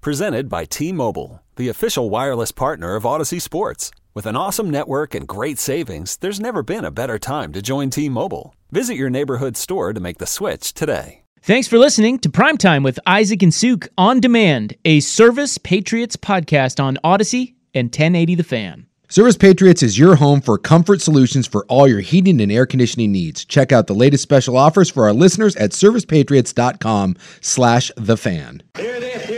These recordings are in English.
Presented by T Mobile, the official wireless partner of Audacy Sports. With an awesome network and great savings, there's never been a better time to join T Mobile. Visit your neighborhood store to make the switch today. Thanks for listening to Primetime with Isaac and Suk on demand, a Service Patriots podcast on Audacy and 1080 The Fan. Service Patriots is your home for comfort solutions for all your heating and air conditioning needs. Check out the latest special offers for our listeners at servicepatriots.com slash the fan. Hear this, hear this, right now.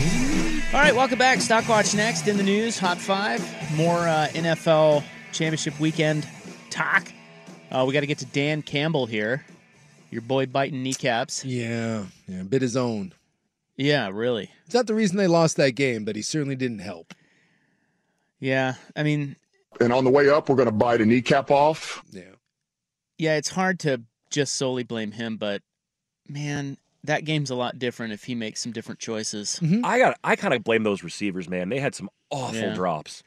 All right, welcome back. Stockwatch next in the news. Hot five. More uh, NFL championship weekend talk. Uh, we got to get to Dan Campbell here. Your boy biting kneecaps. Yeah, yeah, bit his own. Yeah, really. It's not the reason they lost that game, but he certainly didn't help. Yeah, I mean, And on the way up, we're going to bite a kneecap off. Yeah. yeah, it's hard to just solely blame him, but man, that game's a lot different if he makes some different choices. I got I kind of blame those receivers, man. They had some awful Yeah. drops.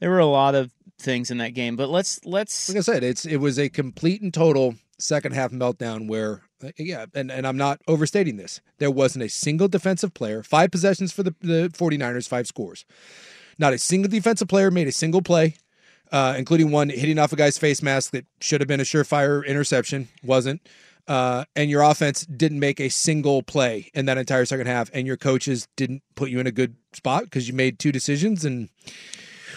There were a lot of things in that game, but let's let's Like I said, it's it was a complete and total second half meltdown where uh, yeah, and, and I'm not overstating this. There wasn't a single defensive player, five possessions for the, the 49ers, five scores. Not a single defensive player made a single play, uh, including one hitting off a guy's face mask that should have been a surefire interception, wasn't. Uh, and your offense didn't make a single play in that entire second half, and your coaches didn't put you in a good spot because you made two decisions. And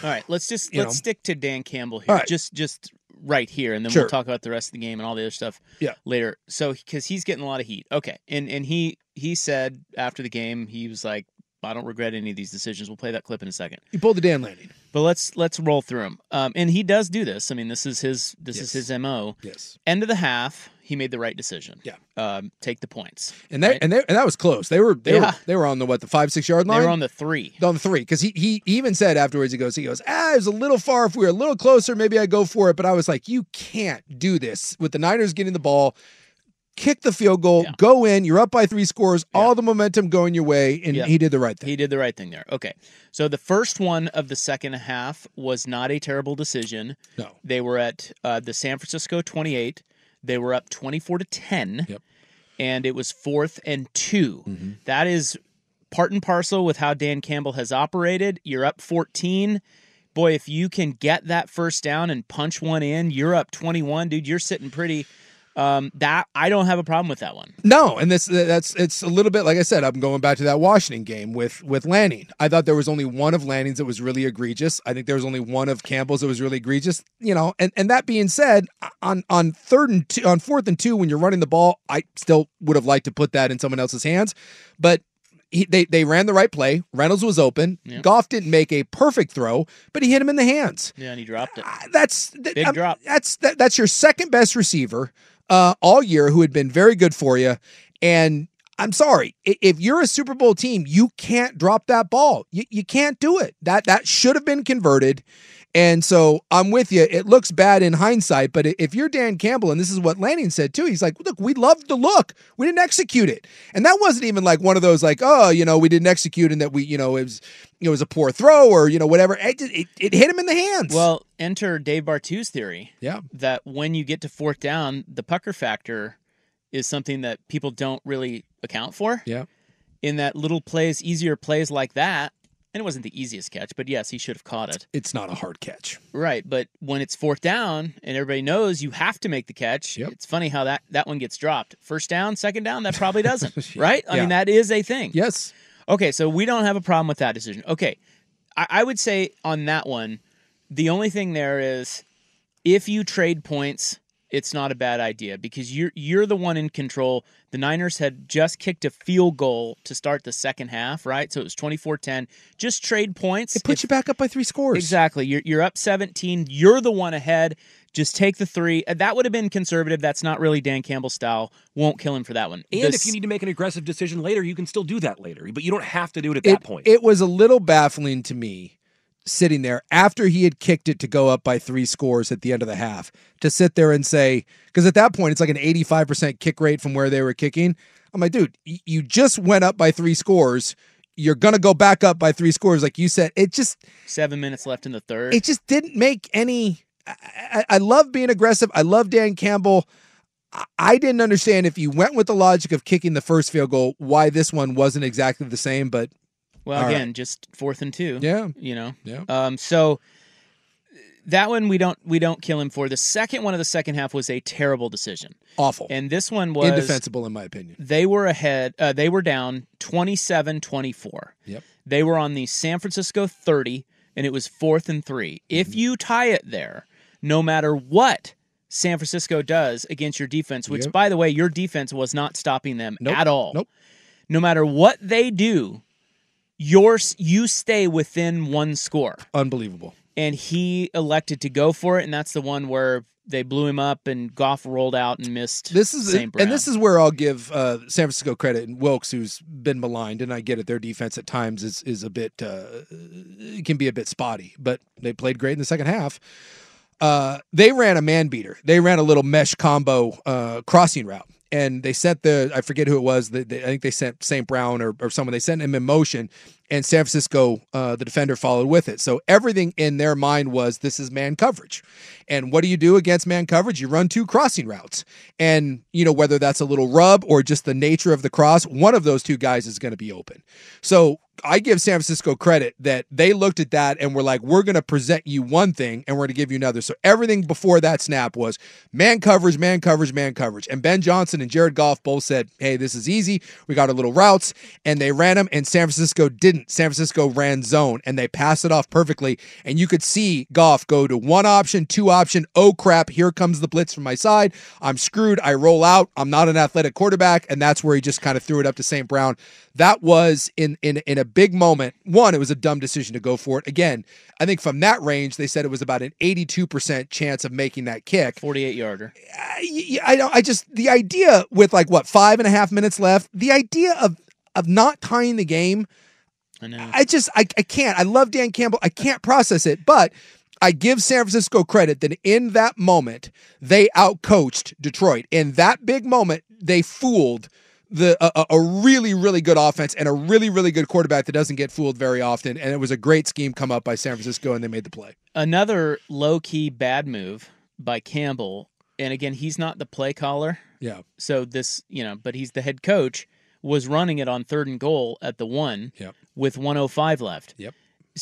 All right, let's just let's know. stick to Dan Campbell here. Right. Just just right here and then Sure. we'll talk about the rest of the game and all the other stuff Yeah. later. So cuz he's getting a lot of heat. Okay. And and he he said after the game he was like I don't regret any of these decisions. We'll play that clip in a second. you pulled the Dan Lanning. But let's let's roll through him. Um, and he does do this. I mean, this is his this is his mo. Yes. End of the half, he made the right decision. Yeah. Um, take the points. And they right? and they and that was close. They were they Yeah. were they were on the what the five six yard line. they were on the three. on the three because he he even said afterwards he goes he goes ah it was a little far if we were a little closer maybe I go for it but I was like you can't do this with the Niners getting the ball kick the field goal Yeah. go in you're up by three scores all the momentum going your way and Yeah. he did the right thing He did the right thing there. Okay. So the first one of the second half was not a terrible decision. no They were at uh, the San Francisco 28. They were up 24 to 10. Yep. And it was fourth and 2 mm-hmm. That is part and parcel with how Dan Campbell has operated. You're up 14. Boy, if you can get that first down and punch one in, you're up 21, dude. You're sitting pretty. Um, that I don't have a problem with that one. No, and this that's it's a little bit like I said. I'm going back to that Washington game with with Lanning. I thought there was only one of Lanning's that was really egregious. I think there was only one of Campbell's that was really egregious. You know, and and that being said, on on third and two, on fourth and two, when you're running the ball, I still would have liked to put that in someone else's hands, but. He, they they ran the right play. Reynolds was open. Yeah. Goff didn't make a perfect throw, but he hit him in the hands. Yeah, and he dropped it. Uh, That's th- Big um, drop. That's that, that's your second best receiver uh, all year, who had been very good for you. And I'm sorry, if you're a Super Bowl team, you can't drop that ball. You, you can't do it. That that should have been converted. And so I'm with you. It looks bad in hindsight, but if you're Dan Campbell, and this is what Lanning said too, he's like, "Look, we loved the look. We didn't execute it, and that wasn't even like one of those like, oh, you know, we didn't execute, and that we, you know, it was, it was a poor throw, or you know, whatever. It, it, it hit him in the hands. Well, enter Dave Bartu's theory yeah, that when you get to fourth down, the pucker factor is something that people don't really account for. yeah. In that little plays, easier plays like that, and it wasn't the easiest catch, but yes, he should have caught it. It's not a hard catch. Right, but when it's fourth down and everybody knows you have to make the catch, Yep. it's funny how that that one gets dropped. First down, second down, that probably doesn't. right? I Yeah. mean, that is a thing. Yes. Okay, so we don't have a problem with that decision. Okay. I, I would say on that one, the only thing there is if you trade points, it's not a bad idea because you're you're the one in control. The Niners had just kicked a field goal to start the second half, right? So it was 24-10. Just trade points. It puts you back up by three scores. Exactly. You're you're up 17. You're the one ahead. Just take the three. Uh, That would have been conservative. That's not really Dan Campbell style. Won't kill him for that one. And This- if you need to make an aggressive decision later, you can still do that later. But you don't have to do it at it, that point. it was a little baffling to me sitting there after he had kicked it to go up by three scores at the end of the half to sit there and say, because at that point it's like an 85% kick rate from where they were kicking. I'm like, dude, you just went up by three scores. You're going to go back up by three scores. Like you said, it just, seven minutes left in the third. it just didn't make any. I, I, I love being aggressive. I love Dan Campbell. I- I didn't understand if you went with the logic of kicking the first field goal, why this one wasn't exactly the same. But Well, All right. again, just fourth and two. Yeah. you know. Yeah. Um. So that one we don't we don't kill him for. The second one of the second half was a terrible decision, awful, and this one was indefensible in my opinion. They were ahead. Uh, they were down 27-24. Yep. They were on the San Francisco thirty, and it was fourth and 3 If Mm-hmm. you tie it there, no matter what. San Francisco does against your defense, which, Yep. by the way, your defense was not stopping them Nope. at all. Nope. No matter what they do, yours you stay within one score. Unbelievable. And he elected to go for it, and that's the one where they blew him up and Goff rolled out and missed. This is St. Brown. and this is where I'll give uh, San Francisco credit and Wilks, who's been maligned, and I get it. Their defense at times is is a bit uh, it can be a bit spotty, but they played great in the second half. Uh, they ran a man beater. They ran a little mesh combo uh, crossing route, and they sent the I forget who it was. They, they, I think they sent St. Brown or, or someone. They sent him in motion, and San Francisco, uh, the defender, followed with it. So everything in their mind was this is man coverage. And what do you do against man coverage? You run two crossing routes, and you know whether that's a little rub or just the nature of the cross. One of those two guys is going to be open. So I give San Francisco credit that they looked at that and were like, we're going to present you one thing and we're going to give you another. So everything before that snap was man coverage, man coverage, man coverage. And Ben Johnson and Jared Goff both said, hey, this is easy. We got our little routes. And they ran them, and San Francisco didn't. San Francisco ran zone and they passed it off perfectly. And you could see Goff go to one option, two option. Oh, crap. Here comes the blitz from my side. I'm screwed. I roll out. I'm not an athletic quarterback. And that's where he just kind of threw it up to St. Brown. That was in in in a big moment. One, it was a dumb decision to go for it. Again, I think from that range, they said it was about an 82% chance of making that kick. 48 yarder. I, I don't. I just the idea with like what five and a half minutes left. The idea of of not tying the game. I know. I just I, I can't. I love Dan Campbell. I can't process it, but I give San Francisco credit that in that moment they outcoached Detroit. In that big moment, they fooled the a, a- really really good offense and a really really good quarterback that doesn't get fooled very often. And it was a great scheme come up by San Francisco, and they made the play. Another low key bad move by Campbell. And again, he's not the play caller. Yeah. So this, you know, but he's the head coach, was running it on third and goal at the one Yep. with 105 left. Yep.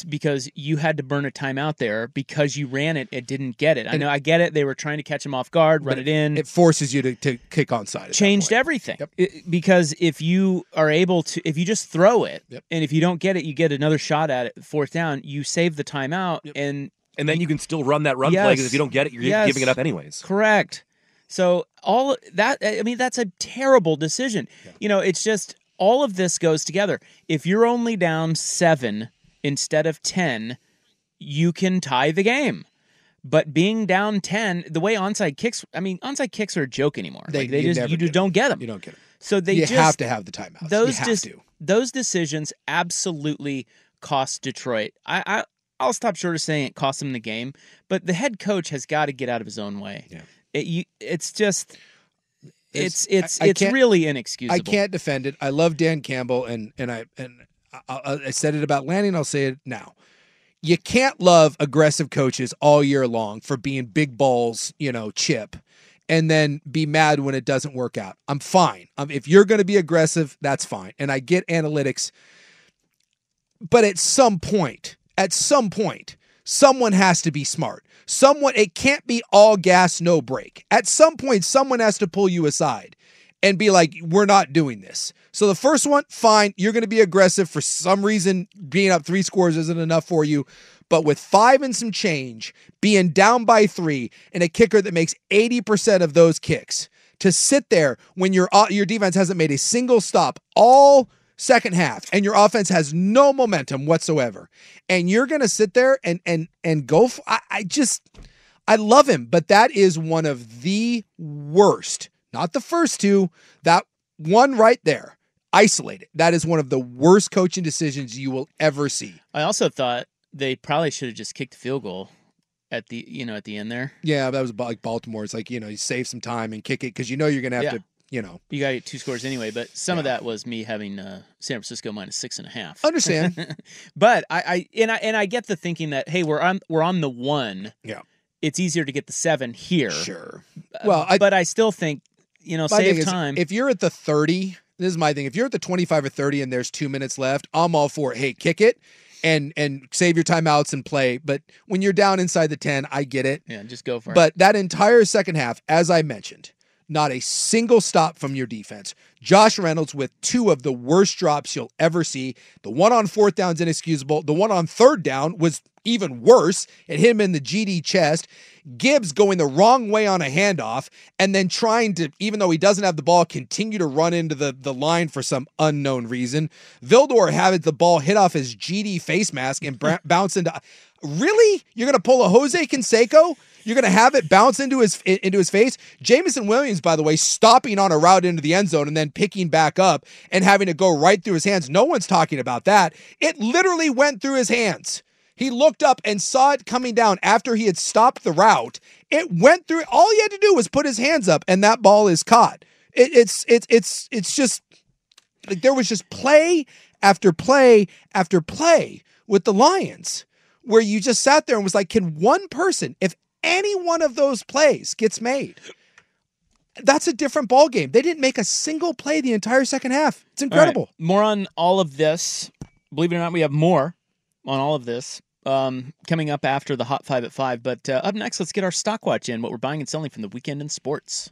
Because you had to burn a timeout there because you ran it, it didn't get it. I And- know, I get it. They were trying to catch him off guard, run it in. It forces you to, to kick onside. changed everything It- because if you are able to if you just throw it Yep. and if you don't get it you get another shot at it fourth down you save the timeout and and then you can still run that run play because if you don't get it, you're Yes. giving it up anyways. correct so all that i mean that's a terrible decision you know it's just all of this goes together if you're only down 7 instead of 10 you can tie the game but being down 10 the way onside kicks i mean onside kicks are a joke anymore They- like they you just you just don't get them You don't get them. so they you just have to have the timeouts. those you have dis- to. those decisions absolutely cost Detroit. I, I I'll stop short of saying it cost them the game, but the head coach has got to get out of his own way. Yeah. It, you, it's just it's It's- it's I- I it's really inexcusable. I can't defend it. I love Dan Campbell, and and I and I, I, said it about Lanning. I'll say it now. You can't love aggressive coaches all year long for being big balls, you know, chip, and then be mad when it doesn't work out. I'm fine. Um, if you're going to be aggressive, that's fine, and I get analytics. But at some point, at some point, someone has to be smart. Someone, it can't be all gas, no brake. At some point, someone has to pull you aside and be like, we're not doing this. So the first one, fine, you're going to be aggressive for some reason. Being up three scores isn't enough for you. But with five and some change, being down by three, and a kicker that makes 80% of those kicks, to sit there when your your defense hasn't made a single stop all second half and your offense has no momentum whatsoever, and you're going to sit there and and and go. F- I, I just I love him, but that is one of the worst. Not the first two. That one right there, isolated. That is one of the worst coaching decisions you will ever see. I also thought they probably should have just kicked the field goal at the you know at the end there. Yeah, that was like Baltimore. It's like you know you save some time and kick it because you know you're going to have Yeah. to you know You got to get two scores anyway, but some of that was me having uh, San Francisco minus six and a half. understand. but I, I and I and I get the thinking that hey, we're on we're on the one. Yeah. It's easier to get the seven here. Sure. Uh, Well, I- but I still think you know save is, time. If you're at the 30, this is my thing. If you're at the 25 or 30 and there's two minutes left, I'm all for it. Hey, kick it and and save your timeouts and play. But when you're down inside the 10, I get it. yeah, just go for it. But that entire second half, as I mentioned, not a single stop from your defense. Josh Reynolds with two of the worst drops you'll ever see. The one on fourth down is inexcusable. The one on third down was even worse. It hit him in the GD chest. Gibbs going the wrong way on a handoff and then trying to, even though he doesn't have the ball, continue to run into the, the line for some unknown reason. Vildor having the ball hit off his GD face mask and bounce into. Really? You're going to pull a Jose Canseco? You're going to have it bounce into his into his face. Jameson Williams, by the way, stopping on a route into the end zone and then picking back up and having to go right through his hands. No one's talking about that. It literally went through his hands. He looked up and saw it coming down after he had stopped the route. It went through. All he had to do was put his hands up, and that ball is caught. It, it's it's it's it's just like there was just play after play after play with the Lions where you just sat there and was like, can one person, if any one of those plays gets made, that's a different ball game. They didn't make a single play the entire second half. It's All right, incredible. More on all of this. Believe it or not, we have more on all of this um, coming up after the Hot Five at Five. But uh, up next, let's get our stock watch in. What we're buying and selling from the weekend in sports.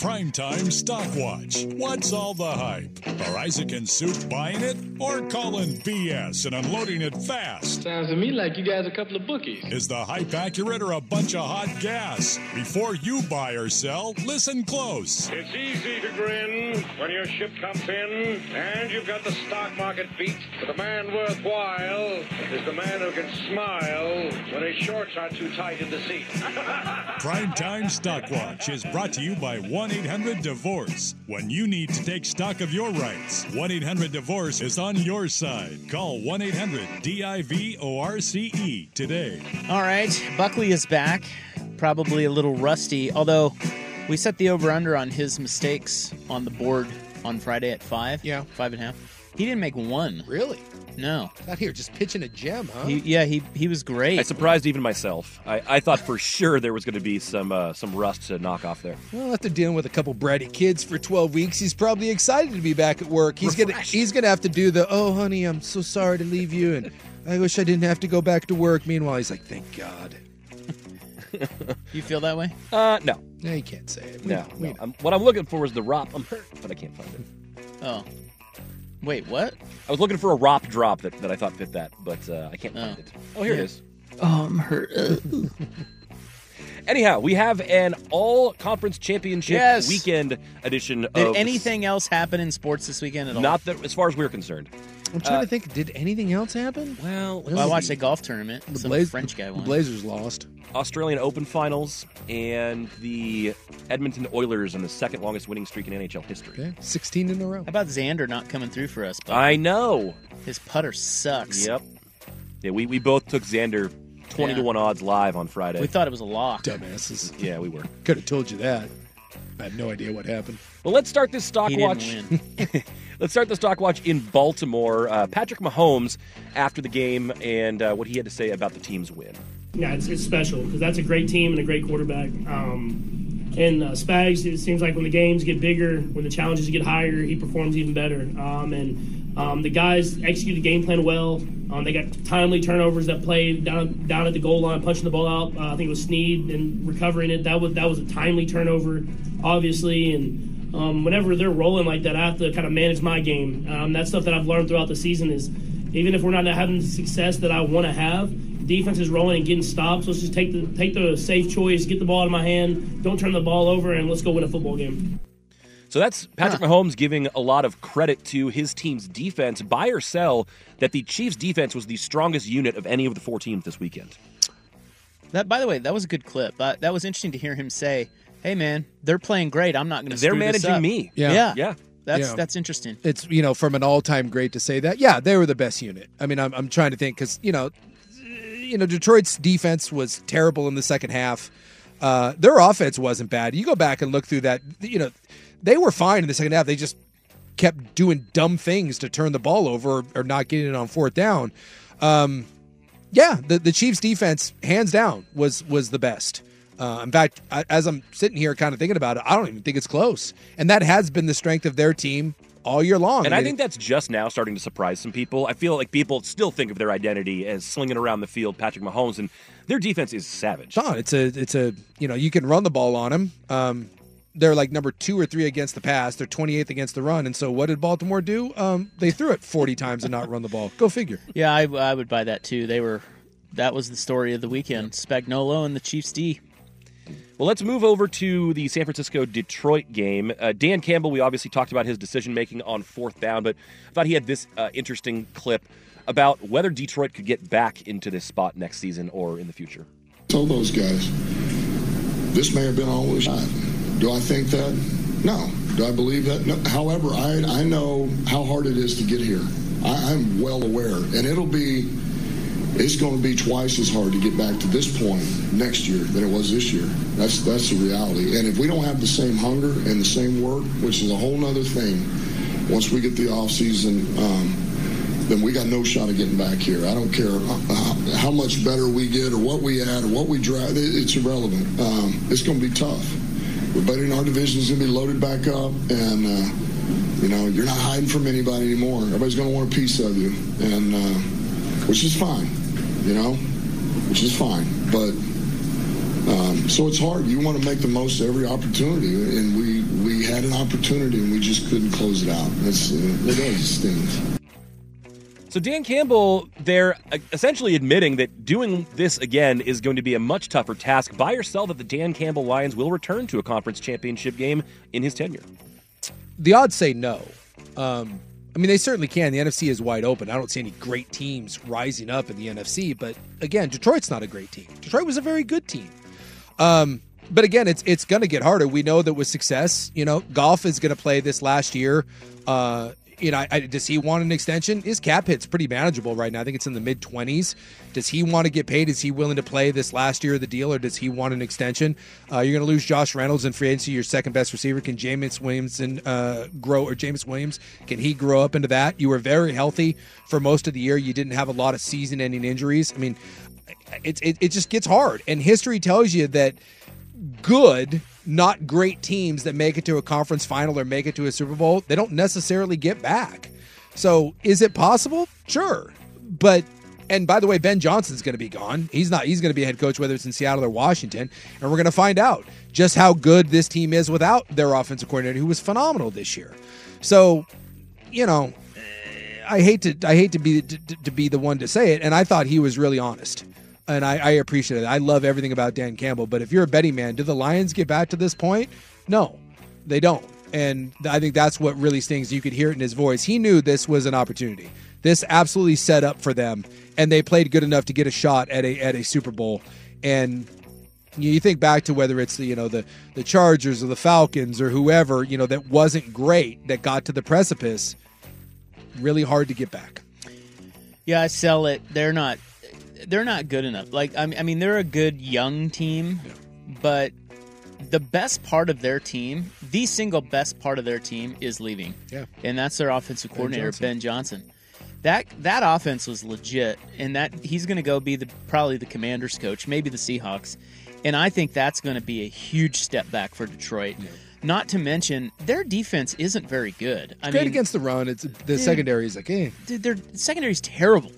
Primetime stock watch. What's all the hype? Are Isaac and Suk buying it or calling BS and unloading it fast? Sounds to me like you guys are a couple of bookies. Is the hype accurate or a bunch of hot gas? Before you buy or sell, listen close. It's easy to grin when your ship comes in and you've got the stock market beat. But the man worthwhile is the man who can smile when his shorts aren't too tight in the seat. Primetime Stock Watch is brought to you by 1 800 Divorce. When you need to take stock of your rights, 1 800 Divorce is on your side. Call 1 800 D I V O R C E today. All right, Buckley is back. Probably a little rusty, although we set the over under on his mistakes on the board on Friday at five. Yeah, five and a half. He didn't make one. Really? No. Out here just pitching a gem, huh? He, yeah, he he was great. I surprised even myself. I, I thought for sure there was going to be some uh, some rust to knock off there. Well, after dealing with a couple bratty kids for 12 weeks, he's probably excited to be back at work. He's gonna he's gonna have to do the oh honey, I'm so sorry to leave you, and I wish I didn't have to go back to work. Meanwhile, he's like, thank God. You feel that way? Uh, no, No, you can't say it. We- no, we no. I'm, what I'm looking for is the ROP. I'm hurt, but I can't find it. Oh. Wait, what? I was looking for a ROP drop that, that I thought fit that, but uh, I can't find Oh. it. Oh, here Yeah. it is. Oh, I'm hurt. Anyhow, we have an all conference championship Yes. weekend edition Did of anything else happen in sports this weekend at all? Not that, as far as we're concerned. I'm trying Uh, to think. Did anything else happen? Well, Well, I watched a golf tournament. The, Some Blaz- French guy the. Blazers lost. Australian Open finals and the Edmonton Oilers on the second longest winning streak in NHL history. Okay, 16 in a row. How about Xander not coming through for us? Buck? I know. His putter sucks. Yep. Yeah, we, we both took Xander 20 to Yeah. 1 odds live on Friday. We thought it was a lock. Dumbasses. yeah, we were. Could have told you that. I had no idea what happened. Well, let's start this stock He didn't watch. win. let's start the stock watch in Baltimore. Uh, Patrick Mahomes after the game and uh, what he had to say about the team's win. Yeah, it's, it's special because that's a great team and a great quarterback. Um, and uh, Spags, it seems like when the games get bigger, when the challenges get higher, he performs even better. Um, and um, the guys executed the game plan well. Um, they got timely turnovers that played down down at the goal line, punching the ball out. Uh, I think it was Sneed and recovering it. That was that was a timely turnover, obviously. And um, whenever they're rolling like that, I have to kind of manage my game. Um, that's stuff that I've learned throughout the season is even if we're not having the success that I want to have, defense is rolling and getting stops. Let's just take the take the safe choice, get the ball out of my hand, don't turn the ball over, and let's go win a football game. So that's Patrick Mahomes giving a lot of credit to his team's defense. Buy or sell that the Chiefs' defense was the strongest unit of any of the four teams this weekend. That, by the way, that was a good clip. That, that was interesting to hear him say, "Hey, man, they're playing great. I'm not going to. They're managing me. Yeah. Yeah, Yeah. That's Yeah. that's interesting. It's you know from an all-time great to say that. Yeah, they were the best unit. I mean, I'm, I'm trying to think because you know, you know, Detroit's defense was terrible in the second half. Uh, their offense wasn't bad. You go back and look through that. You know, they were fine in the second half. They just kept doing dumb things to turn the ball over or, or not getting it on fourth down. Um, yeah, the the Chiefs' defense, hands down, was was the best. Uh, in fact, I, as I'm sitting here kind of thinking about it, I don't even think it's close. And that has been the strength of their team all year long. And I mean, think that's just now starting to surprise some people. I feel like people still think of their identity as slinging around the field Patrick Mahomes, and their defense is savage. Don, it's a it's a you know you can run the ball on them. Um, they're like number two or three against the pass. They're 28th against the run. And so what did Baltimore do? Um, they threw it 40 times and not run the ball. Go figure. Yeah, I, I would buy that too. They were that was the story of the weekend. Spagnuolo and the Chiefs D. Well, let's move over to the San Francisco Detroit game. Uh, Dan Campbell, we obviously talked about his decision making on fourth down, but I thought he had this uh, interesting clip about whether Detroit could get back into this spot next season or in the future. Tell those guys, this may have been all we shot. Do I think that? No. Do I believe that? No. However, I, I know how hard it is to get here. I, I'm well aware. And it'll be, it's going to be twice as hard to get back to this point next year than it was this year. That's, that's the reality. And if we don't have the same hunger and the same work, which is a whole nother thing, once we get the offseason, um, then we got no shot of getting back here. I don't care how, how much better we get or what we add or what we drive. It's irrelevant. Um, it's going to be tough. Everybody in our division is going to be loaded back up, and uh, you know you're not hiding from anybody anymore. Everybody's going to want a piece of you, and uh, which is fine, you know, which is fine. But um, so it's hard. You want to make the most of every opportunity, and we we had an opportunity and we just couldn't close it out. It's, it does stings. So Dan Campbell, they're uh, essentially admitting that doing this again is going to be a much tougher task. Buy or sell that the Dan Campbell Lions will return to a conference championship game in his tenure. The odds say no. Um, I mean, they certainly can. The NFC is wide open. I don't see any great teams rising up in the NFC. But again, Detroit's not a great team. Detroit was a very good team. Um, but again, it's it's going to get harder. We know that with success, you know, Goff is going to play this last year. Uh, you know, I, does he want an extension? His cap hit's pretty manageable right now. I think it's in the mid twenties. Does he want to get paid? Is he willing to play this last year of the deal, or does he want an extension? Uh, you're going to lose Josh Reynolds in free agency, your second best receiver. Can Jameis Williamson uh, grow, or Jameson Williams can he grow up into that? You were very healthy for most of the year. You didn't have a lot of season-ending injuries. I mean, it, it, it just gets hard. And history tells you that good, not great teams that make it to a conference final or make it to a Super Bowl, they don't necessarily get back. So is it possible? Sure. But and by the way, Ben Johnson's going to be gone. He's not. He's going to be head coach whether it's in Seattle or Washington, and we're going to find out just how good this team is without their offensive coordinator, who was phenomenal this year. So, you know, I hate to I hate to be to, to be the one to say it, and I thought he was really honest, and I, I appreciate it. I love everything about Dan Campbell, but if you're a betting man, do the Lions get back to this point? No, they don't, and I think that's what really stings. You could hear it in his voice. He knew this was an opportunity. This absolutely set up for them, and they played good enough to get a shot at a at a Super Bowl. And you think back to whether it's the you know the the Chargers or the Falcons or whoever you know that wasn't great that got to the precipice. Really hard to get back. Yeah, I sell it. They're not. They're not good enough. Like I mean, I mean, they're a good young team, but the best part of their team, the single best part of their team, is leaving. Yeah. and that's their offensive Ben coordinator Johnson. Ben Johnson. That that offense was legit, and that he's going to go be the probably the Commanders coach, maybe the Seahawks, and I think that's going to be a huge step back for Detroit. Not to mention their defense isn't very good. I Great mean, against the run. It's the Dude. secondary is like, eh. Dude, their is terrible.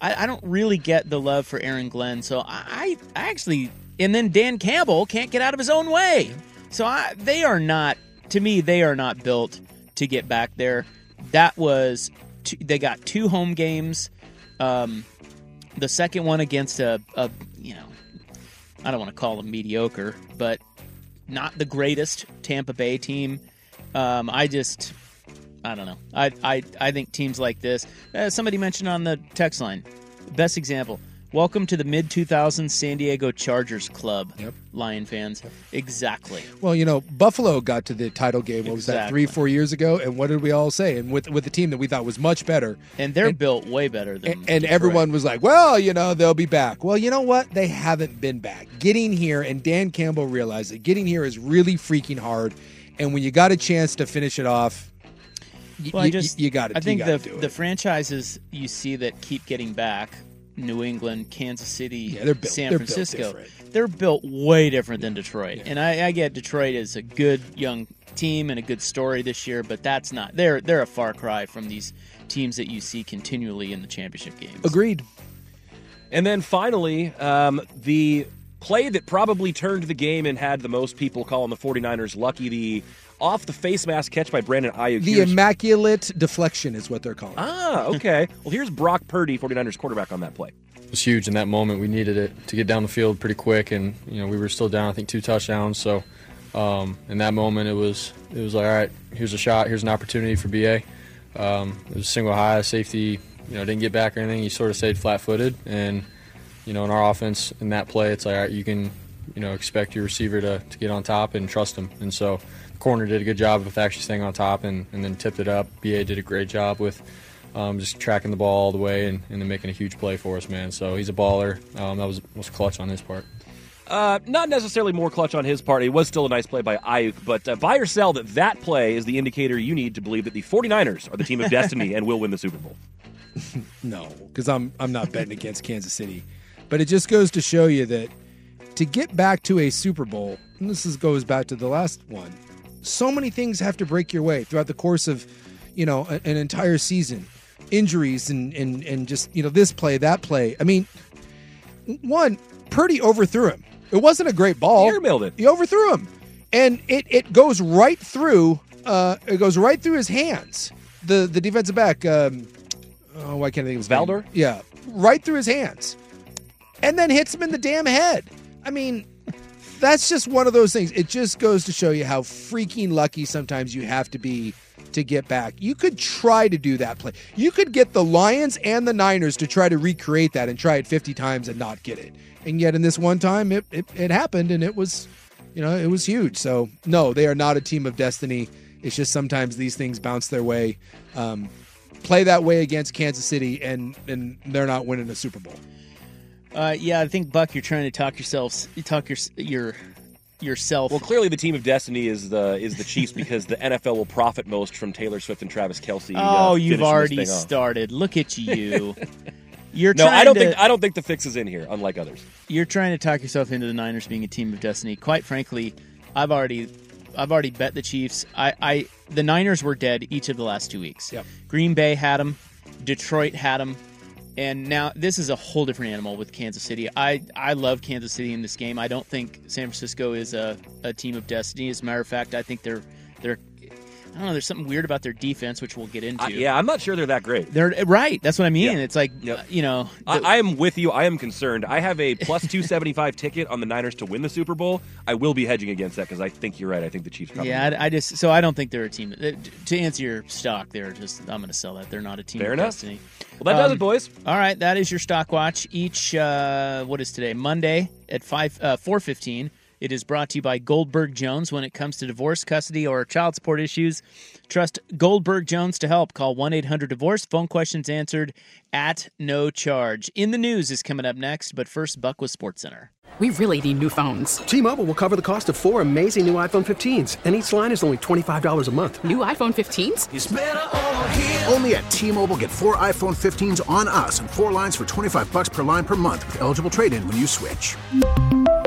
I, I don't really get the love for Aaron Glenn, so I, I actually and then Dan Campbell can't get out of his own way. So I, they are not to me they are not built to get back there. That was two, they got two home games. Um, the second one against a, a you know I don't want to call them mediocre, but not the greatest Tampa Bay team. Um, I just I don't know. I I I think teams like this. Uh, somebody mentioned on the text line. Best example. Welcome to the mid 2000s San Diego Chargers club. Yep. Lion fans. Exactly. Well, you know, Buffalo got to the title game. What was that? Three, four years ago. And what did we all say? And with with the team that we thought was much better, And they're built way better than and, and everyone was like, "Well, you know, they'll be back." Well, you know what? They haven't been back. Getting here, and Dan Campbell realized that getting here is really freaking hard. And when you got a chance to finish it off, Well, y- I just you got to. I think you the gotta do it. the franchises you see that keep getting back, New England, Kansas City, they're built- San they're built Francisco, different. they're built way different than Detroit. And I, I get Detroit is a good young team and a good story this year, but that's not they're they're a far cry from these teams that you see continually in the championship games. Agreed. And then finally, um, the play that probably turned the game and had the most people calling the 49ers lucky the off the face mask catch by Brandon Aiyuk. the Here's- immaculate deflection is what they're calling. it. ah, okay. well, here's Brock Purdy, 49ers quarterback on that play. It was huge in that moment. We needed it to get down the field pretty quick, and you know we were still down. I think two touchdowns. So um, in that moment, it was it was like, all right, here's a shot. Here's an opportunity for BA. Um, it was single high safety. You know, didn't get back or anything. He sort of stayed flat-footed, and you know, in our offense, in that play, it's like, all right, you can you know expect your receiver to, to get on top and trust him. And so the corner did a good job with actually staying on top and, and then tipped it up. BA did a great job with um, just tracking the ball all the way and, and then making a huge play for us, man. So he's a baller. Um, that was was clutch on his part. Uh, not necessarily more clutch on his part. It was still a nice play by Aiyuk, but uh, buy or sell that that play is the indicator you need to believe that the 49ers are the team of destiny and will win the Super Bowl. No, because I'm I'm not betting against Kansas City, but it just goes to show you that to get back to a Super Bowl, and this is, goes back to the last one. So many things have to break your way throughout the course of, you know, a- an entire season, injuries and and and just you know this play that play. I mean, one Purdy overthrew him. It wasn't a great ball. He airmailed it. He overthrew him, and it it goes right through. Uh, it goes right through his hands. The the defensive back. Um, oh, why can't I think of his name? Vildor? Yeah, right through his hands, and then hits him in the damn head. I mean, that's just one of those things. It just goes to show you how freaking lucky sometimes you have to be to get back. You could try to do that play. You could get the Lions and the Niners to try to recreate that and try it 50 times and not get it. And yet in this one time it, it, it happened and it was you know, it was huge. So no, they are not a team of destiny It's just sometimes these things bounce their way. Um, play that way against Kansas City, and and they're not winning a Super Bowl. Uh, yeah, I think Buck, you're trying to talk yourselves, you talk your your yourself. Well, clearly the team of destiny is the is the Chiefs because the NFL will profit most from Taylor Swift and Travis Kelce. oh, uh, you've already started. Look at you. You're no, I don't to, think I don't think the fix is in here, unlike others. you're trying to talk yourself into the Niners being a team of destiny. Quite frankly, I've already I've already bet the Chiefs. I, I the Niners were dead each of the last two weeks. Yep. Green Bay had them, Detroit had them, and now this is a whole different animal with Kansas City. I I love Kansas City in this game. I don't think San Francisco is a, a team of destiny. As a matter of fact, I think they're they're I don't know. There's something weird about their defense, which we'll get into. Uh, yeah, I'm not sure they're that great. They're right. That's what I mean. Yeah. It's like Yep. uh, you know. I, the- I am with you. I am concerned. I have a plus 275 ticket on the Niners to win the Super Bowl. I will be hedging against that because I think you're right. I think the Chiefs probably. Yeah, I, I just so I don't think they're a team. To answer your stock, they're just I'm going to sell that. They're not a team. Fair enough. Destiny. Well, that does it, boys. All right, that is your stock watch. Each uh, what is today? Monday at five uh, four fifteen. It is brought to you by Goldberg Jones. When it comes to divorce, custody, or child support issues, trust Goldberg Jones to help. Call one eight hundred divorce. Phone questions answered at no charge. In the news is coming up next, but first, Buck with Sports Center. We really need new phones. T-Mobile will cover the cost of four amazing new iPhone 15s, and each line is only $25 a month. New iPhone 15s? Only at T-Mobile get four iPhone 15s on us and four lines for 25 bucks per line per month with eligible trade-in when you switch.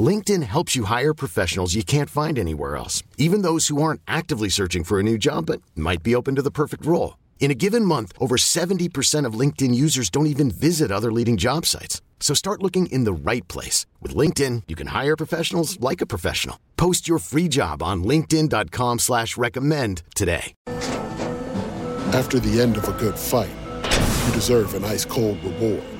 LinkedIn helps you hire professionals you can't find anywhere else, even those who aren't actively searching for a new job but might be open to the perfect role. In a given month, over 70% of LinkedIn users don't even visit other leading job sites. So start looking in the right place. With LinkedIn, you can hire professionals like a professional. Post your free job on linkedin.com slash recommend today. After the end of a good fight, you deserve an ice-cold reward.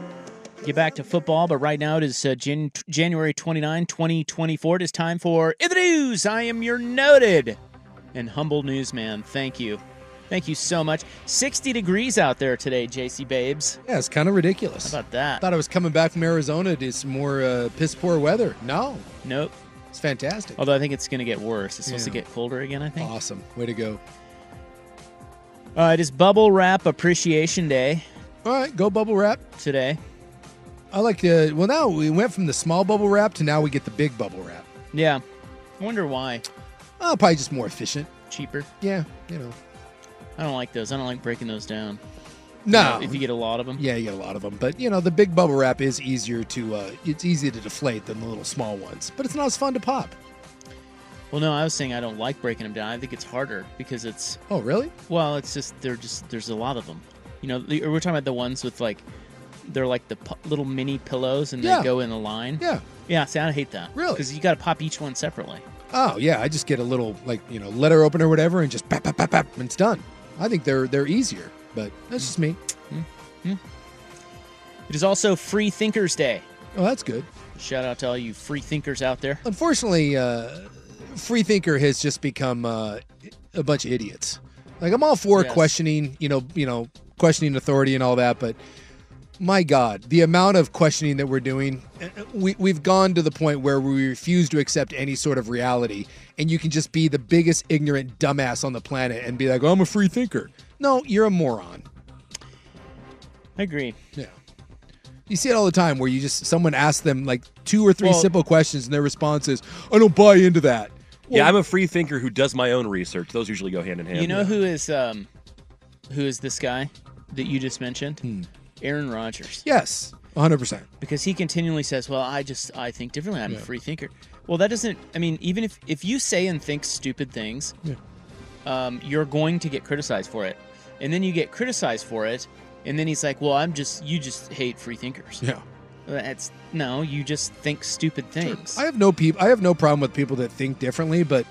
Get back to football, but right now it is uh, Jan- January 29, 2024. It is time for In the News. I am your noted and humble newsman. Thank you. Thank you so much. 60 degrees out there today, JC Babes. Yeah, it's kind of ridiculous. How about that? Thought I was coming back from Arizona to some more uh, piss poor weather. No, Nope. it's fantastic. Although I think it's going to get worse. It's supposed to get colder again, I think. Awesome. Way to go. Uh, it is Bubble Wrap Appreciation Day All right, go bubble wrap. today. I like to. Well, now we went from the small bubble wrap to now we get the big bubble wrap. Yeah. I wonder why. Oh, probably just more efficient. Cheaper. Yeah, you know. I don't like those. I don't like breaking those down. No. You know, if you get a lot of them. Yeah, you get a lot of them, but you know the big bubble wrap is easier to. Uh, it's easier to deflate than the little small ones, but it's not as fun to pop. Well, no, I was saying I don't like breaking them down. I think it's harder because it's. Oh, really? Well, it's just they're just there's a lot of them. You know, we're talking about the ones with like they're like the pu- little mini pillows and Yeah. they go in a line. Yeah. Yeah. See, I hate that. Really? Because you got to pop each one separately. Oh yeah, I just get a little like you know letter opener or whatever, and just pap pap pap pap, and it's done. I think they're they're easier, but that's just me. It is also Free Thinkers Day. Oh, that's good. Shout out to all you free thinkers out there. Unfortunately, uh, free thinker has just become uh, a bunch of idiots. Like I'm all for Yes. questioning, you know, you know, questioning authority and all that, but my God, the amount of questioning that we're doing, uh, we we've gone to the point where we refuse to accept any sort of reality, and you can just be the biggest ignorant dumbass on the planet and be like, "I'm a free thinker." No, you're a moron. I agree. Yeah. You see it all the time where you just someone asks them like two or three Well- simple questions and their response is, "I don't buy into that." yeah, I'm a free thinker who does my own research. Those usually go hand in hand. You know who is um, who is this guy that you just mentioned? Hmm. Aaron Rodgers. Yes, 100%. because he continually says, "Well, I just I think differently. I'm Yeah. a free thinker." Well, that doesn't. I mean, even if if you say and think stupid things, Yeah. um, you're going to get criticized for it, and then you get criticized for it, and then he's like, "Well, I'm just you just hate free thinkers." Yeah. That's no, you just think stupid things. I have no peop- I have no problem with people that think differently, but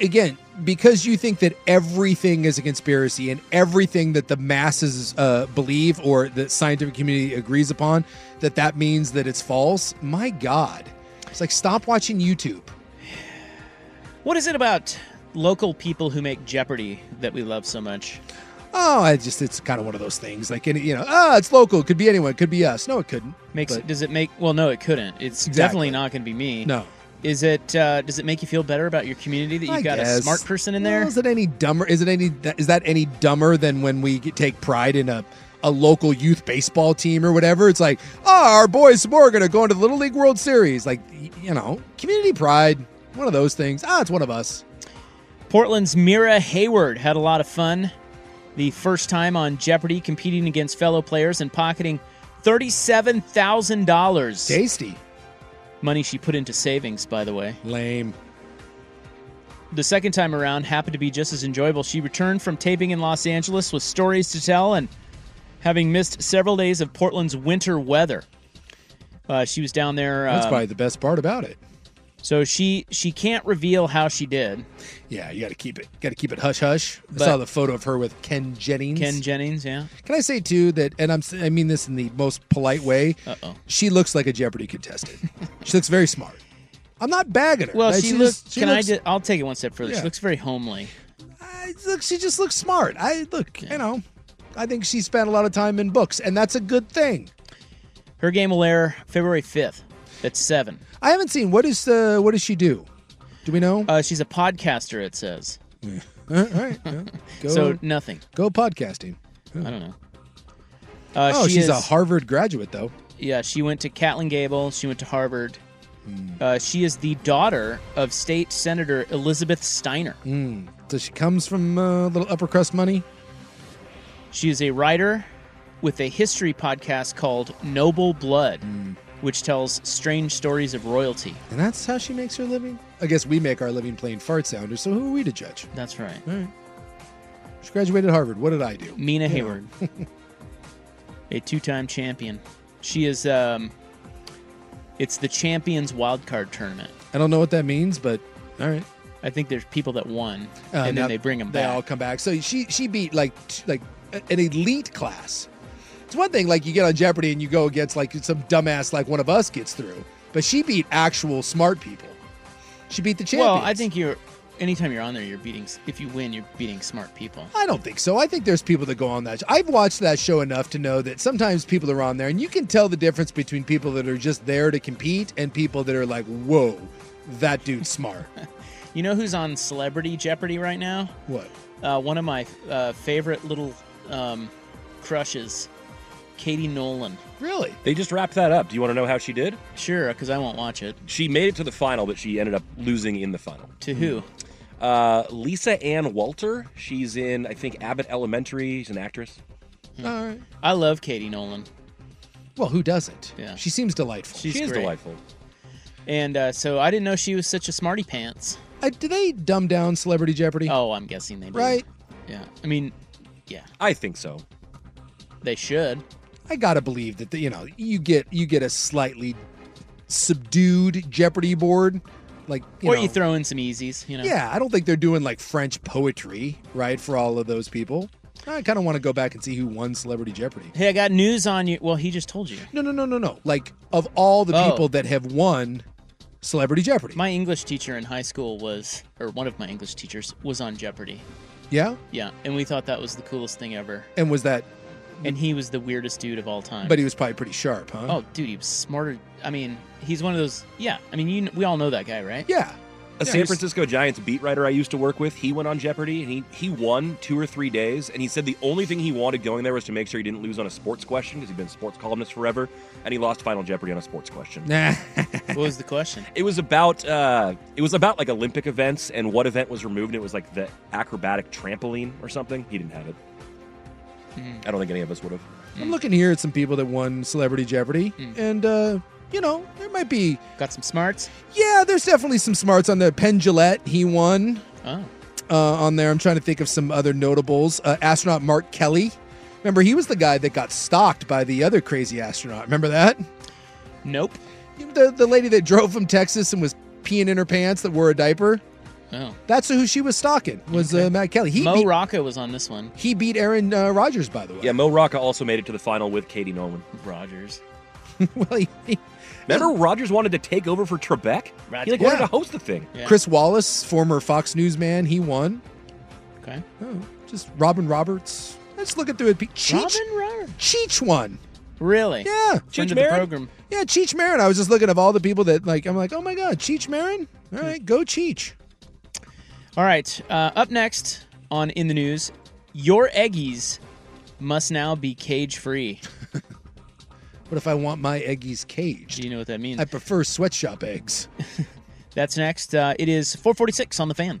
again, because you think that everything is a conspiracy and everything that the masses uh, believe or the scientific community agrees upon, that that means that it's false. My God, it's like stop watching YouTube. What is it about local people who make Jeopardy that we love so much? Oh, I just it's kind of one of those things. Like any, you know, ah, it's local. It could be anyone. It could be us. No, it couldn't. Makes But- does it make? Well, no, it couldn't. It's Exactly. definitely not going to be me. No. Is it? Uh, does it make you feel better about your community that you've I got a smart person in Well, there? is it any dumber? Is it any? Is that any dumber than when we take pride in a a local youth baseball team or whatever? It's like, oh, our boys more are going to go into the Little League World Series. Like, you know, community pride. One of those things. Ah, it's one of us. Portland's Mira Hayward had a lot of fun. The first time on Jeopardy, competing against fellow players and pocketing thirty-seven thousand dollars. Tasty. Money she put into savings, by the way. Lame. The second time around happened to be just as enjoyable. She returned from taping in Los Angeles with stories to tell and having missed several days of Portland's winter weather. Uh, she was down there. That's um, probably the best part about it. So she she can't reveal how she did. Yeah, you got to keep it got to keep it hush hush. But I saw the photo of her with Ken Jennings. Ken Jennings, yeah. Can I say too that, and I'm I mean this in the most polite way. Uh-oh. She looks like a Jeopardy contestant. she looks very smart. I'm not bagging her. Well, she, she looks. Just, she can looks, I? Just, I'll take it one step further. Yeah. She looks very homely. I, look, she just looks smart. I look, yeah. you know, I think she spent a lot of time in books, and that's a good thing. Her game will air February 5th. It's seven. I haven't seen. What is the? What does she do? Do we know? Uh, she's a podcaster. It says. Yeah. All right. yeah. Go, so nothing. Go podcasting. Yeah. I don't know. Uh, oh, she she's is, a Harvard graduate, though. Yeah, she went to Catlin Gable. She went to Harvard. Mm. Uh, she is the daughter of State Senator Elizabeth Steiner. Mm. So she comes from a uh, little upper crust money. She is a writer with a history podcast called Noble Blood. Mm which tells strange stories of royalty. And that's how she makes her living? I guess we make our living playing fart sounders, so who are we to judge? That's right. All right. She graduated Harvard. What did I do? Mina You. Hayward, a two-time champion. She is. Um, it's the Champions Wildcard Tournament. I don't know what that means, but all right. I think there's people that won, Uh, and then they bring them back. They back. all come back. So she she beat like t- like a- an elite class. It's one thing like you get on Jeopardy and you go against like some dumbass like one of us gets through, but she beat actual smart people. She beat the champions. Well, I think you're. Anytime you're on there, you're beating. If you win, you're beating smart people. I don't think so. I think there's people that go on that. I've watched that show enough to know that sometimes people are on there, and you can tell the difference between people that are just there to compete and people that are like, "Whoa, that dude's smart." You know who's on Celebrity Jeopardy right now? What? Uh, one of my uh, favorite little um, crushes, Katie Nolan. Really? They just wrapped that up. Do you want to know how she did? Sure, because I won't watch it. She made it to the final, but she ended up losing in the final. To who? Uh, Lisa Ann Walter. She's in, I think, Abbott Elementary. She's an actress. All right. I love Katie Nolan. Well, who doesn't? Yeah. She seems delightful. She's she is great. delightful. And uh, so I didn't know she was such a smarty pants. Uh, do they dumb down Celebrity Jeopardy? Oh, I'm guessing they do. Right. Yeah. I mean, yeah, I think so. they should. I gotta believe that the, you know you get you get a slightly subdued Jeopardy board, like you or know, you throw in some easies, you know. Yeah, I don't think they're doing like French poetry, right? For all of those people, I kind of want to go back and see who won Celebrity Jeopardy. Hey, I got news on you. Well, he just told you. No, no, no, no, no. Like of all the Oh. people that have won Celebrity Jeopardy, My English teacher in high school was, or one of my English teachers was on Jeopardy. yeah. Yeah, and we thought that was the coolest thing ever. And was that? And he was the weirdest dude of all time. But he was probably pretty sharp, huh? oh, dude, he was smarter. I mean, he's one of those. Yeah, I mean, you, we all know that guy, right? yeah. A Yeah, San Francisco Giants beat writer I used to work with, he went on Jeopardy and he, he won two or three days. And he said the only thing he wanted going there was to make sure he didn't lose on a sports question because he'd been a sports columnist forever. And he lost Final Jeopardy on a sports question. What was the question? It was about uh, it was about like Olympic events and what event was removed. And it was like the acrobatic trampoline or something. He didn't have it. Hmm. I don't think any of us would have. I'm looking here at some people that won Celebrity Jeopardy, and uh, you know there might be got some smarts. Yeah, there's definitely some smarts on there. Penn Jillette, he won. Oh. Uh, on there, I'm trying to think of some other notables. Uh, astronaut Mark Kelly. Remember, he was the guy that got stalked by the other crazy astronaut. Remember that? Nope. The the lady that drove from Texas and was peeing in her pants that wore a diaper. Oh. That's who she was stalking. Was uh, Matt Kelly? He Mo beat, Rocca was on this one. he beat Aaron uh, Rodgers, by the way. Yeah, Mo Rocca also made it to the final with Katie Nolan. Rodgers. well, he, Remember, Rodgers wanted to take over for Trebek. He like Yeah. wanted to host the thing. Chris Wallace, former Fox News man, he won. Okay. Oh, just Robin Roberts. Let's look at through it. Cheech, Robin Roberts. Cheech won. Really? Yeah. Friend of the program. Yeah, Cheech Marin. I was just looking of all the people that like. I'm like, oh my god, Cheech Marin. All right, go Cheech. All right. Uh, up next on In the News, your Eggies must now be cage free. What if I want my eggies caged? Do you know what that means? I prefer sweatshop eggs. That's next. Uh, it is 446 on the fan.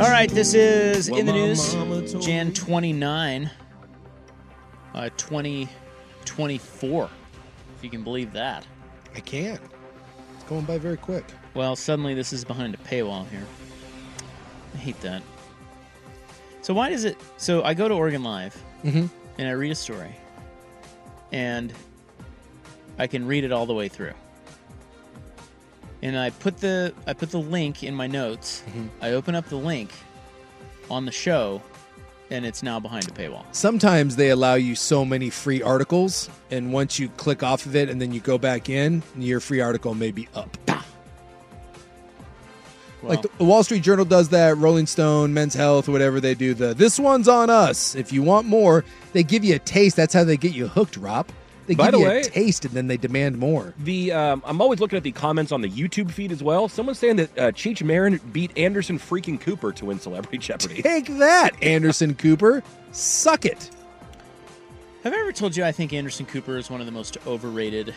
All right, this is In the News, Jan 29, uh, 2024, if you can believe that. I can. It's going by very quick. Well, suddenly this is behind a paywall here. I hate that. So why does it? So I go to Oregon Live Mhm. and I read a story, and I can read it all the way through. And I put the I put the link in my notes. Mm-hmm. I open up the link on the show, and it's now behind a paywall. Sometimes they allow you so many free articles, and once you click off of it and then you go back in, your free article may be up. like the Wall Street Journal does that, Rolling Stone, Men's Health, whatever they do. The this one's on us. If you want more, they give you a taste. That's how they get you hooked, Rob. They By give the you way- a taste and then they demand more. The um, I'm always looking at the comments on the YouTube feed as well. Someone's saying that uh, Cheech Marin beat Anderson freaking Cooper to win Celebrity Jeopardy. Take that, Anderson Cooper. Suck it. Have I ever told you I think Anderson Cooper is one of the most overrated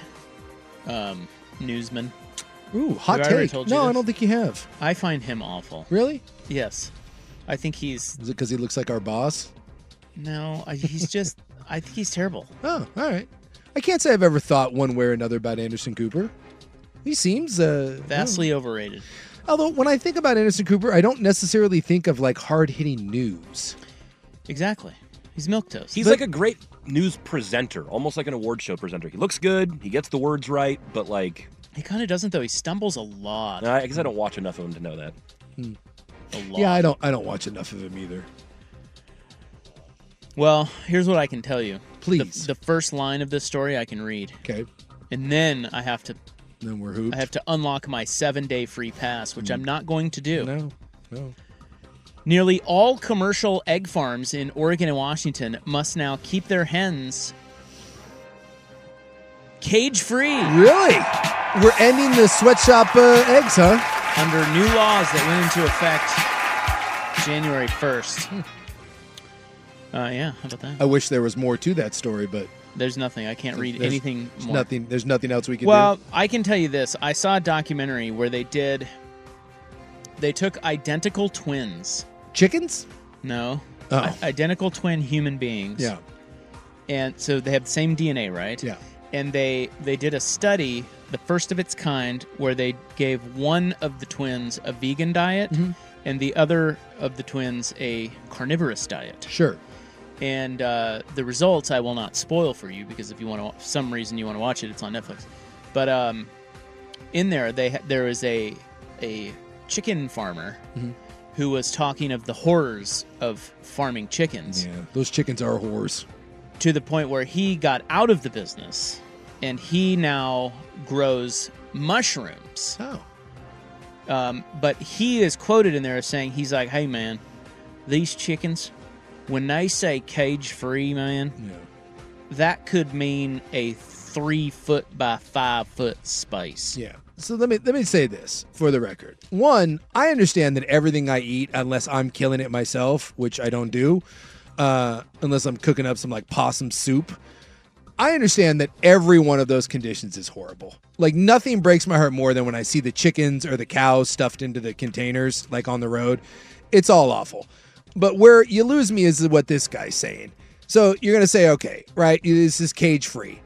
um, newsmen? Ooh, hot Have I ever take. told you No, I don't think you have. I find him awful. Really? Yes. I think he's Is it because he looks like our boss? no. I, he's just. I think he's terrible. Oh, all right. I can't say I've ever thought one way or another about Anderson Cooper. He seems uh, Vastly overrated. Although when I think about Anderson Cooper, I don't necessarily think of like hard hitting news. Exactly. He's milk toast. He's like a great news presenter, almost like an award show presenter. He looks good, he gets the words right, but like He kind of doesn't though. He stumbles a lot. I guess I don't watch enough of him to know that. A lot. Yeah, I don't. I don't watch enough of him either. Well, here's what I can tell you. Please. The, the first line of this story I can read. Okay. And then I have to. Then we're hooped. I have to unlock my seven day free pass, which I'm not going to do. No. No. Nearly all commercial egg farms in Oregon and Washington must now keep their hens cage free. Really? We're ending the sweatshop uh, eggs, huh? Under new laws that went into effect January 1st. Uh, yeah, how about that? I wish there was more to that story, but There's nothing. I can't read there's- anything there's more. Nothing. There's nothing else we can do. Well, do. I can tell you this. I saw a documentary where they did. They took identical twins. Chickens? No. Oh. I- identical twin human beings. Yeah. And so they have the same DNA, right? Yeah. And they they did a study, the first of its kind, where they gave one of the twins a vegan diet Mhm. and the other of the twins a carnivorous diet. Sure. And uh, the results I will not spoil for you because if you want to, for some reason you want to watch it, it's on Netflix. But um, in there, they there was a a chicken farmer Mhm. who was talking of the horrors of farming chickens Yeah, those chickens are whores. to the point where he got out of the business and he now grows mushrooms. Oh. Um, but he is quoted in there as saying, he's like, hey, man, these chickens, when they say cage free, man, that could mean a three foot by five foot space. Yeah. So let me let me say this for the record. One, I understand that everything I eat, unless I'm killing it myself, which I don't do, uh, unless I'm cooking up some like possum soup. I understand that every one of those conditions is horrible. Like nothing breaks my heart more than when I see the chickens or the cows stuffed into the containers, like on the road. It's all awful. But where you lose me is what this guy's saying. So you're gonna say, okay, right? This is cage free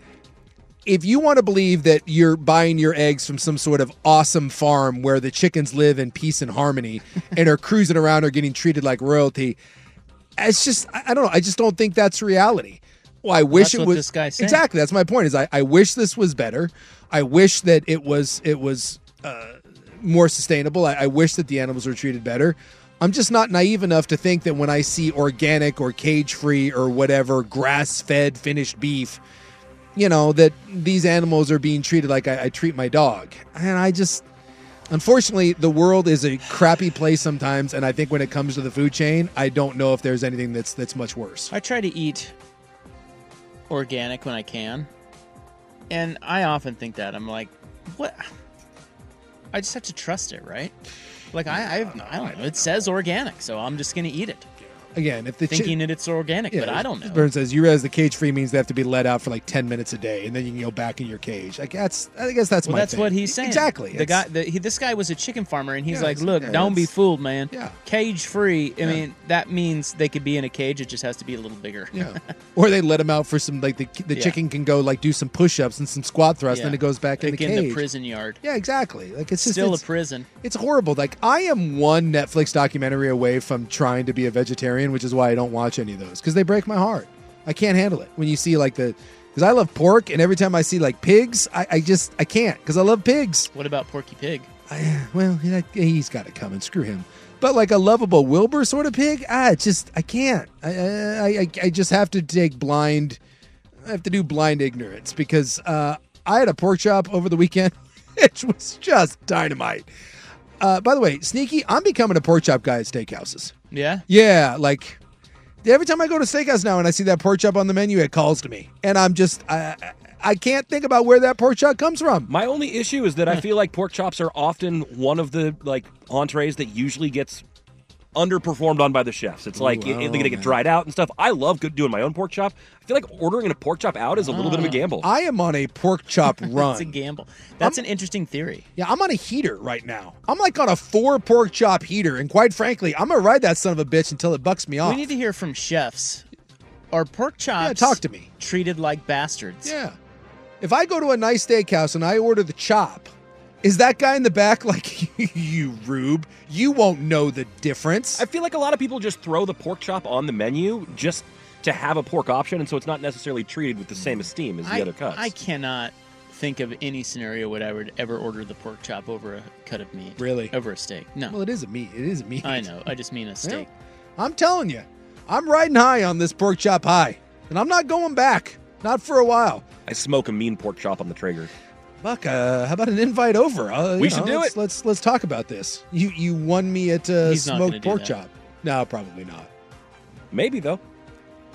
if you want to believe that you're buying your eggs from some sort of awesome farm where the chickens live in peace and harmony and are cruising around or getting treated like royalty, it's just I don't know. I just don't think that's reality. Well, I wish that's it what was exactly. That's my point. Is I, I wish this was better. I wish that it was it was uh, more sustainable. I, I wish that the animals were treated better. I'm just not naive enough to think that when I see organic or cage free or whatever grass fed finished beef, you know, that these animals are being treated like I, I treat my dog. And I just, unfortunately, the world is a crappy place sometimes. And I think when it comes to the food chain, I don't know if there's anything that's that's much worse. I try to eat organic when I can. And I often think that I'm like, what? I just have to trust it, right? Like I, I, I don't know. It says organic, so I'm just gonna eat it, Again, if the chi- thinking that it's organic, but I don't know. Burn says you realize the cage free means they have to be let out for like ten minutes a day, and then you can go back in your cage. Like that's, I guess that's well, my. that's thing. what he's saying. Exactly. The guy, the, he, this guy was a chicken farmer, and he's Yeah, like, "Look, yeah, don't be fooled, man. Yeah. Cage free. I Yeah. mean, that means they could be in a cage. It just has to be a little bigger. Yeah. or they let him out for some like the the Yeah. chicken can go like do some push ups and some squat thrusts, Yeah. then it goes back in Like the in cage. the prison yard. Yeah, exactly. Like it's just Still it's, a prison. It's horrible. Like I am one Netflix documentary away from trying to be a vegetarian, which is why I don't watch any of those because they break my heart. I can't handle it when you see like the because I love pork, and every time I see like pigs, I, I just I can't because I love pigs. What about Porky Pig? I, well, yeah, he's got to come and Screw him. But like a lovable Wilbur sort of pig, I just I can't. I, I I I just have to take blind. I have to do blind ignorance because uh, I had a pork chop over the weekend, which was just dynamite. Uh, by the way, sneaky, I'm becoming a pork chop guy at steakhouses. Yeah. Yeah, like every time I go to steakhouse now and I see that pork chop on the menu, it calls to me, and I'm just I I- I can't think about where that pork chop comes from. My only issue is that I feel like pork chops are often one of the like entrees that usually gets underperformed on by the chefs. It's like Ooh, it, oh, they get oh, man. dried out and stuff. I love good, doing my own pork chop. I feel like ordering a pork chop out is a little bit of a ah. gamble. I am on a pork chop run. It's a gamble. That's an interesting theory. Yeah, I'm on a heater right now. I'm like on a four pork chop heater, and quite frankly, I'm gonna ride that son of a bitch until it bucks me off. We need to hear from chefs. Are pork chops talk to me. treated like bastards? yeah. If I go to a nice steakhouse and I order the chop, is that guy in the back like you rube? You won't know the difference. I feel like a lot of people just throw the pork chop on the menu just to have a pork option, and so it's not necessarily treated with the same esteem as the I, other cuts. I cannot think of any scenario where I would ever order the pork chop over a cut of meat. Really? Over a steak. No. Well, it is a meat. It is a meat. I know. I just mean a steak. I'm telling you, I'm riding high on this pork chop high, and I'm not going back. Not for a while. I smoke a mean pork chop on the Traeger. Buck, uh, how about an invite over? Uh, We you should do let's, it. Let's let's talk about this. You you won me at uh, He's not gonna smoked do pork that. chop. No, probably not. Maybe though.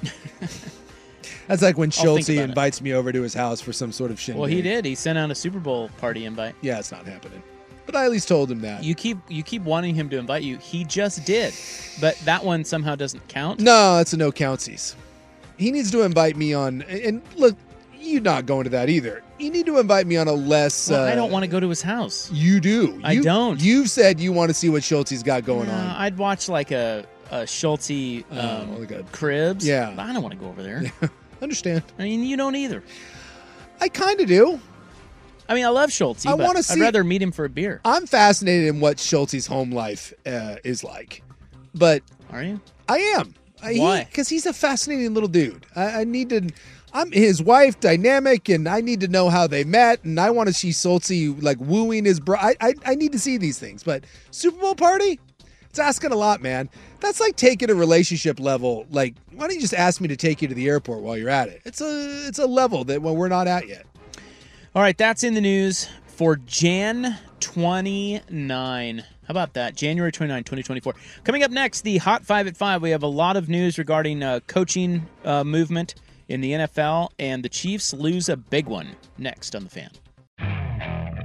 That's like when I'll think Schulte about it. invites me over to his house for some sort of shindig. Well, he did. He sent out a Super Bowl party invite. Yeah, it's not happening. But I at least told him that. You keep you keep wanting him to invite you. He just did, but that one somehow doesn't count. No, it's a no countsies. He needs to invite me on. And look, you're not going to that either. You need to invite me on a less. Well, I uh, don't want to go to his house. You do. I You- don't. You've said you want to see what Schulte's got going No, on. I'd watch like a a Schulte um, Oh, like cribs. Yeah. but I don't want to go over there. Understand? I mean, you don't either. I kind of do. I mean, I love Schulte. I wanna see. I'd rather meet him for a beer. I'm fascinated in what Schulte's home life uh, is like, but Are you? I am. Why? Because he's a fascinating little dude. I, I need to. I'm his wife, dynamic, and I need to know how they met, and I want to see Schulte like wooing his bro. I, I I need to see these things, but Super Bowl party, it's asking a lot, man. That's like taking a relationship level. Like, why don't you just ask me to take you to the airport while you're at it? It's a it's a level that well, we're not at yet. All right, that's in the news for Jan 29. How about that? January 29, 2024. Coming up next, the Hot 5 at 5. We have a lot of news regarding uh, coaching uh, movement in the NFL, and the Chiefs lose a big one. Next on the fan.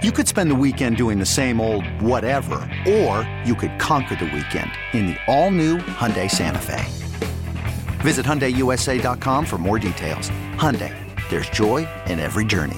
You could spend the weekend doing the same old whatever, or you could conquer the weekend in the all-new Hyundai Santa Fe. Visit HyundaiUSA.com for more details. Hyundai, there's joy in every journey.